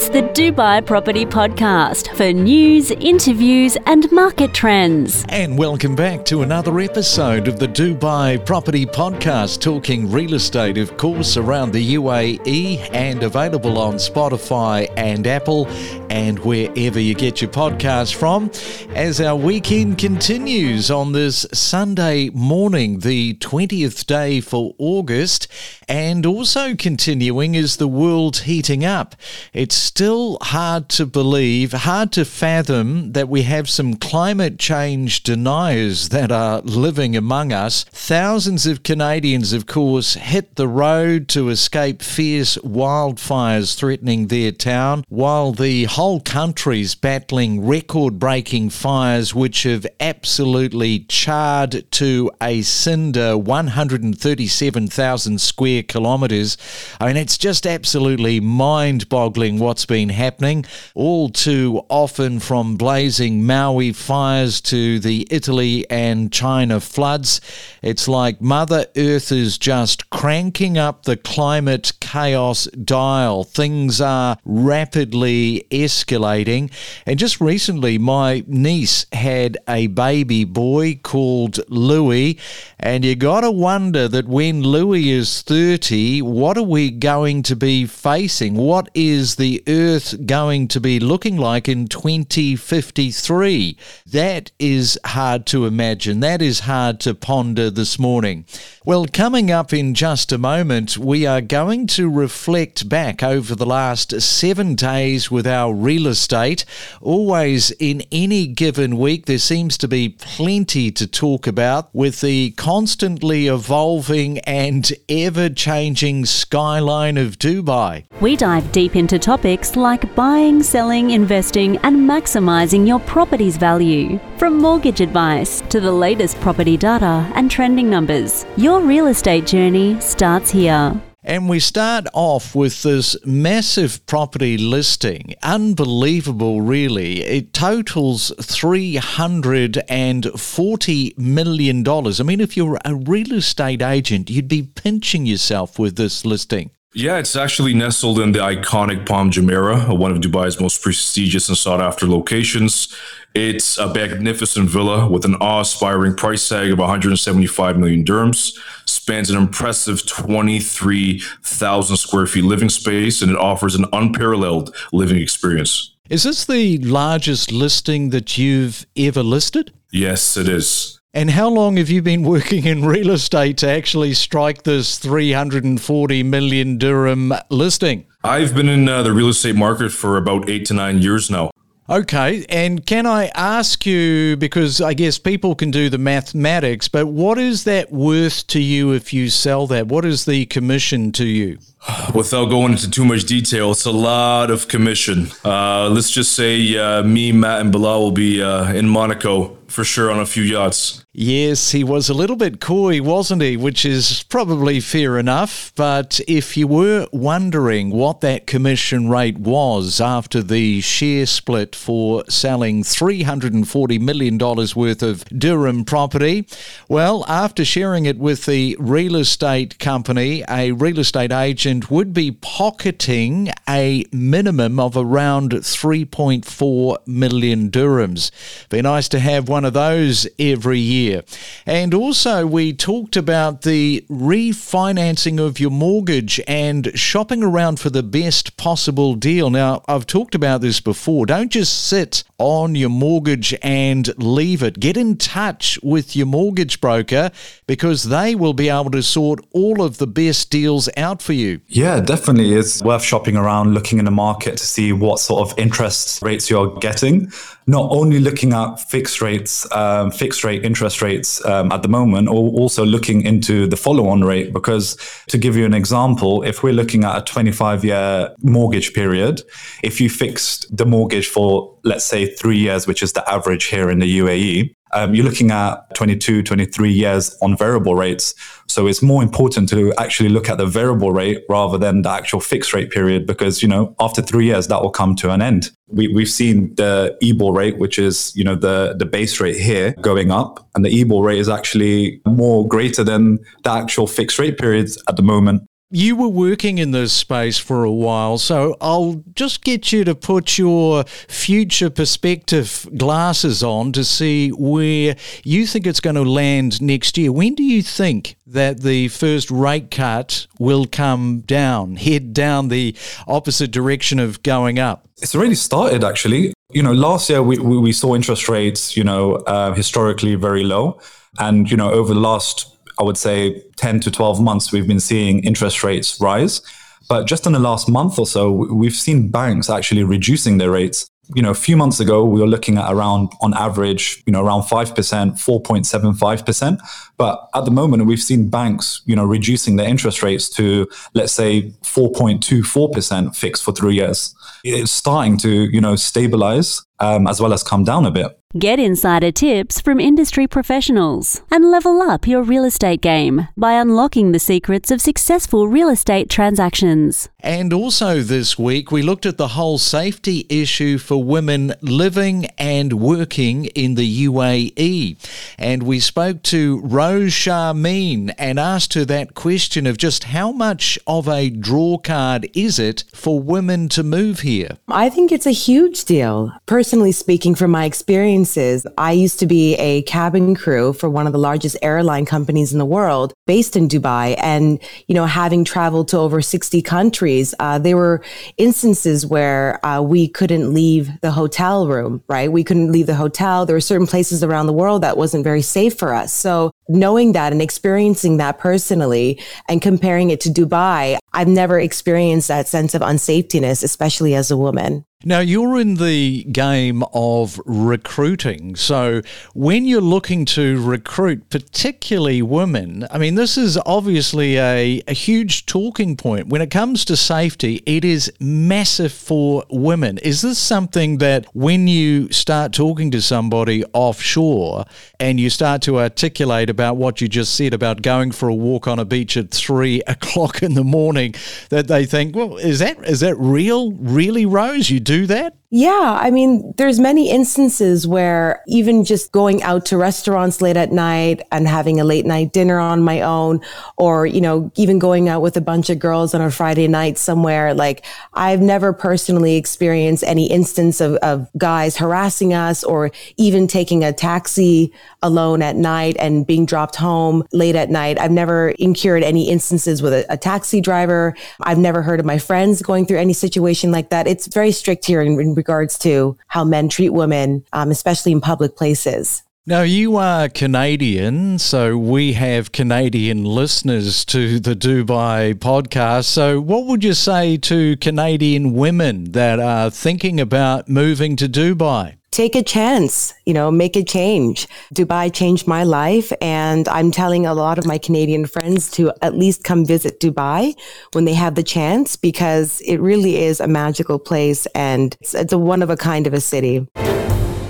It's the Dubai Property Podcast for news, interviews, and market trends. And welcome back to another episode of the Dubai Property Podcast, talking real estate, of course, around the UAE and available on Spotify and Apple and wherever you get your podcast from. As our weekend continues on this Sunday morning, the 20th day for August, and also continuing is the world heating up. It's still hard to believe, hard to fathom that we have some climate change deniers that are living among us. Thousands of Canadians, of course, hit the road to escape fierce wildfires threatening their town, while the whole country's battling record breaking fires which have absolutely charred to a cinder 137,000 square kilometres. I mean, it's just absolutely mind boggling what's been happening, all too often from blazing Maui fires to the Italy and China floods. It's like Mother Earth is just cranking up the climate chaos dial. Things are rapidly escalating. And just recently, my niece had a baby boy called Louis. And you got to wonder that when Louis is 30, what are we going to be facing? What is the Earth going to be looking like in 2053? That is hard to imagine. That is hard to ponder this morning. Well, coming up in just a moment, we are going to reflect back over the last seven days with our real estate. Always in any given week, there seems to be plenty to talk about with the constantly evolving and ever changing skyline of Dubai. We dive deep into topics like buying, selling, investing, and maximizing your property's value. From mortgage advice to the latest property data and trending numbers, your real estate journey starts here. And we start off with this massive property listing. Unbelievable, really. It totals $340 million. I mean, if you're a real estate agent, you'd be pinching yourself with this listing. Yeah, it's actually nestled in the iconic Palm Jumeirah, uh, one of Dubai's most prestigious and sought after locations. It's a magnificent villa with an awe inspiring price tag of 175 million dirhams, spans an impressive 23,000 square feet living space, and it offers an unparalleled living experience. Is this the largest listing that you've ever listed? Yes, it is. And how long have you been working in real estate to actually strike this 340 million dirham listing? I've been in uh, the real estate market for about eight to nine years now. Okay, and can I ask you, because I guess people can do the mathematics, but what is that worth to you if you sell that? What is the commission to you? Without going into too much detail, it's a lot of commission. Uh, let's just say uh, me, Matt, and Bilal will be uh, in Monaco for sure on a few yachts. Yes, he was a little bit coy, wasn't he? Which is probably fair enough. But if you were wondering what that commission rate was after the share split for selling $340 million worth of dirham property, well, after sharing it with the real estate company, a real estate agent would be pocketing a minimum of around 3.4 million dirhams. Be nice to have one one of those every year. And also, we talked about the refinancing of your mortgage and shopping around for the best possible deal. Now, I've talked about this before. Don't just sit on your mortgage and leave it. Get in touch with your mortgage broker because they will be able to sort all of the best deals out for you. Yeah, definitely. It's worth shopping around, looking in the market to see what sort of interest rates you're getting. Not only looking at fixed rates, um, fixed rate interest rates um, at the moment, or also looking into the follow on rate. Because to give you an example, if we're looking at a 25 year mortgage period, if you fixed the mortgage for, let's say, three years, which is the average here in the UAE, um, you're looking at 22, 23 years on variable rates. So it's more important to actually look at the variable rate rather than the actual fixed rate period because, you know, after three years, that will come to an end. We, we've seen the EIBOR rate, which is, you know, the, the base rate here going up and the EIBOR rate is actually more greater than the actual fixed rate periods at the moment. You were working in this space for a while, so I'll just get you to put your future perspective glasses on to see where you think it's going to land next year. When do you think that the first rate cut will come down, head down the opposite direction of going up? It's already started, actually. You know, last year we, we saw interest rates, you know, uh, historically very low. And, you know, over the last I would say 10 to 12 months, we've been seeing interest rates rise. But just in the last month or so, we've seen banks actually reducing their rates. You know, a few months ago, we were looking at around, on average, you know, around 5%, 4.75%. But at the moment, we've seen banks, you know, reducing their interest rates to, let's say, 4.24% fixed for three years. It's starting to, you know, stabilize um, as well as come down a bit. Get insider tips from industry professionals and level up your real estate game by unlocking the secrets of successful real estate transactions. And also this week, we looked at the whole safety issue for women living and working in the UAE. And we spoke to Rose Sharmeen and asked her that question of just how much of a draw card is it for women to move here? I think it's a huge deal. Personally speaking, from my experiences. I used to be a cabin crew for one of the largest airline companies in the world based in Dubai. And, you know, having traveled to over 60 countries, uh, there were instances where uh, we couldn't leave the hotel room, right? We couldn't leave the hotel. There were certain places around the world that wasn't very safe for us. So knowing that and experiencing that personally and comparing it to Dubai, I've never experienced that sense of unsafetyness, especially as a woman. Now, you're in the game of recruiting. So, when you're looking to recruit, particularly women, I mean, this is obviously a, a huge talking point. When it comes to safety, it is massive for women. Is this something that when you start talking to somebody offshore and you start to articulate about what you just said about going for a walk on a beach at three o'clock in the morning, that they think, well, is that is that real? Really, Rose? You do that? Yeah, I mean, there's many instances where even just going out to restaurants late at night and having a late night dinner on my own, or, you know, even going out with a bunch of girls on a Friday night somewhere, like I've never personally experienced any instance of, of guys harassing us or even taking a taxi alone at night and being dropped home late at night. I've never incurred any instances with a, a taxi driver. I've never heard of my friends going through any situation like that. It's very strict here in, in regards to how men treat women, um, especially in public places. Now, you are Canadian, so we have Canadian listeners to the Dubai podcast. So, what would you say to Canadian women that are thinking about moving to Dubai? Take a chance, you know, make a change. Dubai changed my life, and I'm telling a lot of my Canadian friends to at least come visit Dubai when they have the chance because it really is a magical place and it's, it's a one of a kind of a city.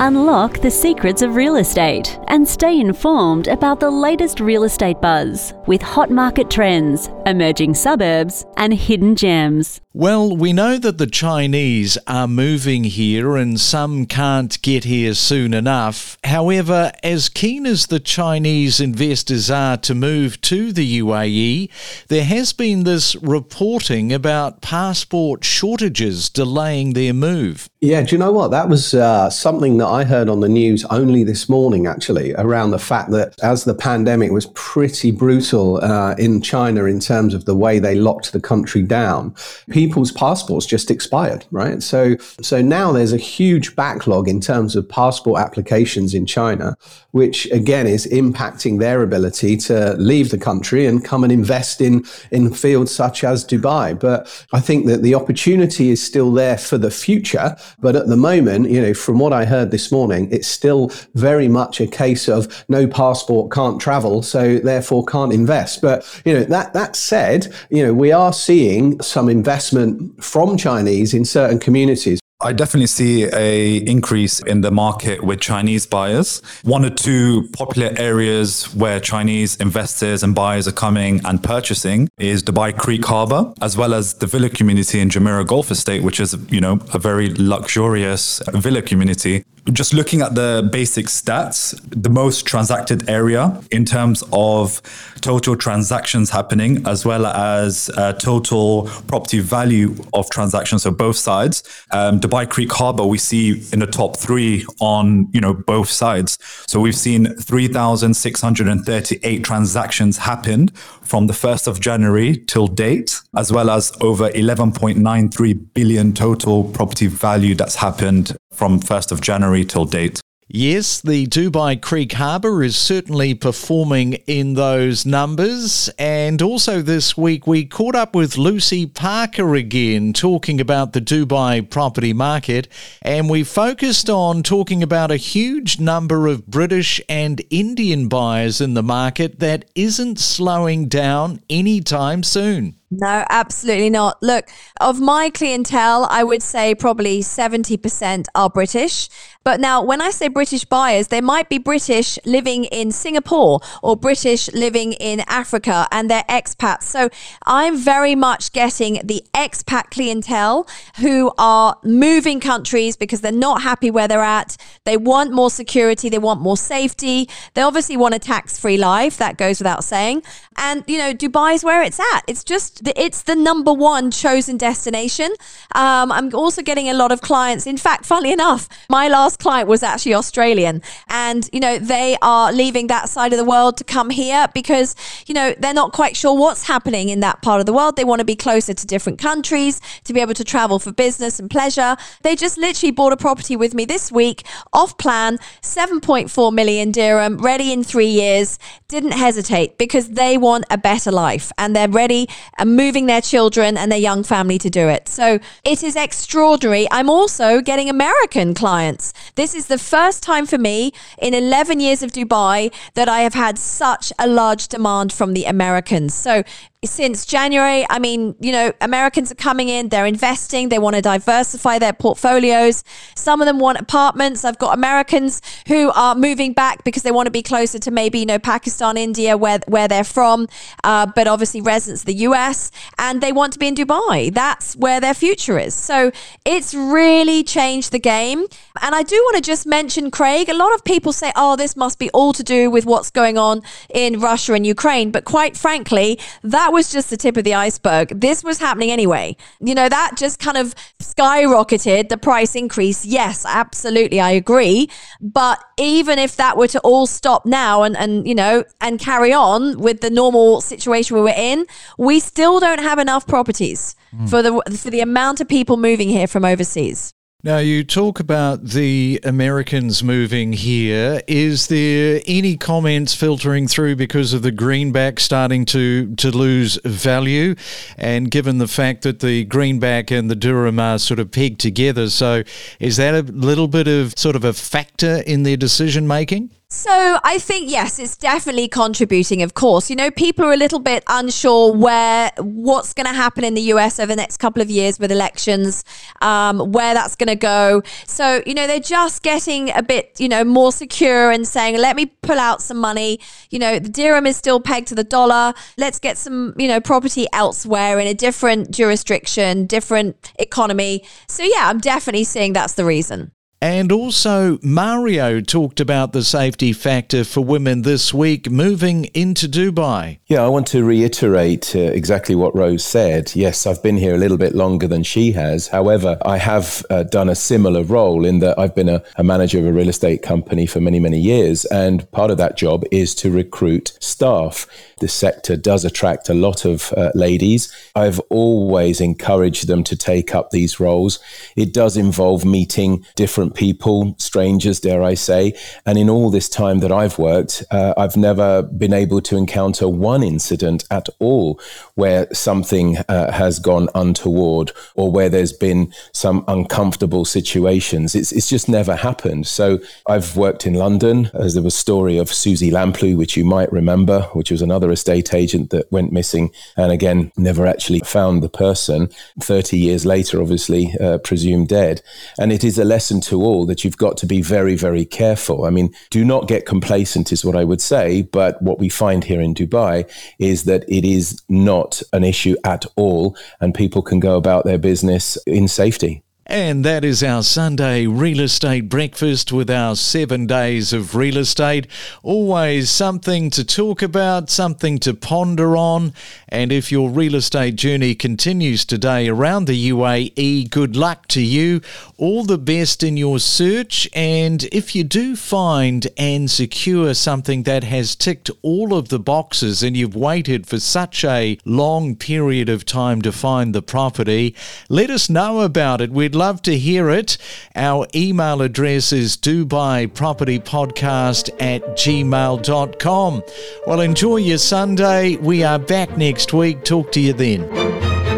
Unlock the secrets of real estate and stay informed about the latest real estate buzz with hot market trends, emerging suburbs, and hidden gems. Well, we know that the Chinese are moving here and some can't get here soon enough. However, as keen as the Chinese investors are to move to the UAE, there has been this reporting about passport shortages delaying their move. Yeah, do you know what? That was uh, something that I heard on the news only this morning, actually, around the fact that as the pandemic was pretty brutal uh, in China in terms of the way they locked the country down, people's passports just expired, right? So, so now there's a huge backlog in terms of passport applications in China, which again is impacting their ability to leave the country and come and invest in in fields such as Dubai. But I think that the opportunity is still there for the future. But at the moment, you know, from what I heard this morning, it's still very much a case of no passport can't travel, so therefore can't invest. But you know, that that said, you know, we are seeing some investment from Chinese in certain communities. I definitely see a increase in the market with Chinese buyers. One or two popular areas where Chinese investors and buyers are coming and purchasing is Dubai Creek Harbour, as well as the villa community in Jumeirah Golf Estate, which is, you know, a very luxurious villa community just looking at the basic stats, the most transacted area in terms of total transactions happening, as well as uh, total property value of transactions, so both sides. Um, Dubai Creek Harbour, we see in the top three on you know both sides. So we've seen 3,638 transactions happen from the 1st of January till date, as well as over 11.93 billion total property value that's happened from 1st of January till date. Yes, the Dubai Creek Harbour is certainly performing in those numbers. And also this week, we caught up with Lucy Parker again, talking about the Dubai property market. And we focused on talking about a huge number of British and Indian buyers in the market that isn't slowing down anytime soon. No, absolutely not. Look, of my clientele, I would say probably 70% are British. But now, when I say British buyers, they might be British living in Singapore or British living in Africa and they're expats. So I'm very much getting the expat clientele who are moving countries because they're not happy where they're at. They want more security, they want more safety. They obviously want a tax free life. That goes without saying. And, you know, Dubai is where it's at. It's just, the, it's the number one chosen destination. Um, I'm also getting a lot of clients. In fact, funnily enough, my last client was actually Australian. And, you know, they are leaving that side of the world to come here because, you know, they're not quite sure what's happening in that part of the world. They want to be closer to different countries, to be able to travel for business and pleasure. They just literally bought a property with me this week, off plan, 7.4 million dirham, ready in three years. Didn't hesitate because they want want a better life and they're ready and moving their children and their young family to do it. So it is extraordinary. I'm also getting American clients. This is the first time for me in 11 years of Dubai that I have had such a large demand from the Americans. So since January. I mean, you know, Americans are coming in, they're investing, they want to diversify their portfolios. Some of them want apartments. I've got Americans who are moving back because they want to be closer to maybe, you know, Pakistan, India, where, where they're from, uh, but obviously residents of the US, and they want to be in Dubai. That's where their future is. So it's really changed the game. And I do want to just mention, Craig, a lot of people say, oh, this must be all to do with what's going on in Russia and Ukraine. But quite frankly, that that was just the tip of the iceberg. This was happening anyway. You know, that just kind of skyrocketed the price increase. Yes, absolutely. I agree. But even if that were to all stop now and, and, you know, and carry on with the normal situation we were in, we still don't have enough properties mm. for the, for the amount of people moving here from overseas. Now, you talk about the Americans moving here. Is there any comments filtering through because of the greenback starting to, to lose value? And given the fact that the greenback and the dirham are sort of pegged together, so is that a little bit of sort of a factor in their decision making? So I think yes, it's definitely contributing. Of course, you know people are a little bit unsure where what's going to happen in the US over the next couple of years with elections, um, where that's going to go. So you know they're just getting a bit you know more secure and saying, let me pull out some money. You know the dirham is still pegged to the dollar. Let's get some you know property elsewhere in a different jurisdiction, different economy. So yeah, I'm definitely seeing that's the reason. And also, Mario talked about the safety factor for women this week moving into Dubai. Yeah, I want to reiterate uh, exactly what Rose said. Yes, I've been here a little bit longer than she has. However, I have uh, done a similar role in that I've been a, a manager of a real estate company for many, many years. And part of that job is to recruit staff. This sector does attract a lot of uh, ladies. I've always encouraged them to take up these roles. It does involve meeting different different people, strangers, dare I say. And in all this time that I've worked, uh, I've never been able to encounter one incident at all where something uh, has gone untoward or where there's been some uncomfortable situations. It's, it's just never happened. So I've worked in London, as there was a story of Suzy Lamplugh, which you might remember, which was another estate agent that went missing and again never actually found the person. 30 years later, obviously, uh, presumed dead. And it is a lesson all that you've got to be very, very careful. I mean, do not get complacent, is what I would say. But what we find here in Dubai is that it is not an issue at all, and people can go about their business in safety. And that is our Sunday real estate breakfast with our seven days of real estate. Always something to talk about, something to ponder on. And if your real estate journey continues today around the UAE, good luck to you. All the best in your search. And if you do find and secure something that has ticked all of the boxes and you've waited for such a long period of time to find the property, let us know about it. We'd love to hear it. Our email address is DubaiPropertyPodcast at gmail.com. Well, enjoy your Sunday. We are back next week. Talk to you then.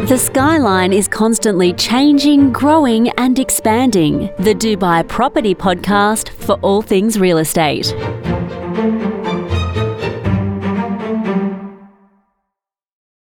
The skyline is constantly changing, growing, and expanding. The Dubai Property Podcast for all things real estate.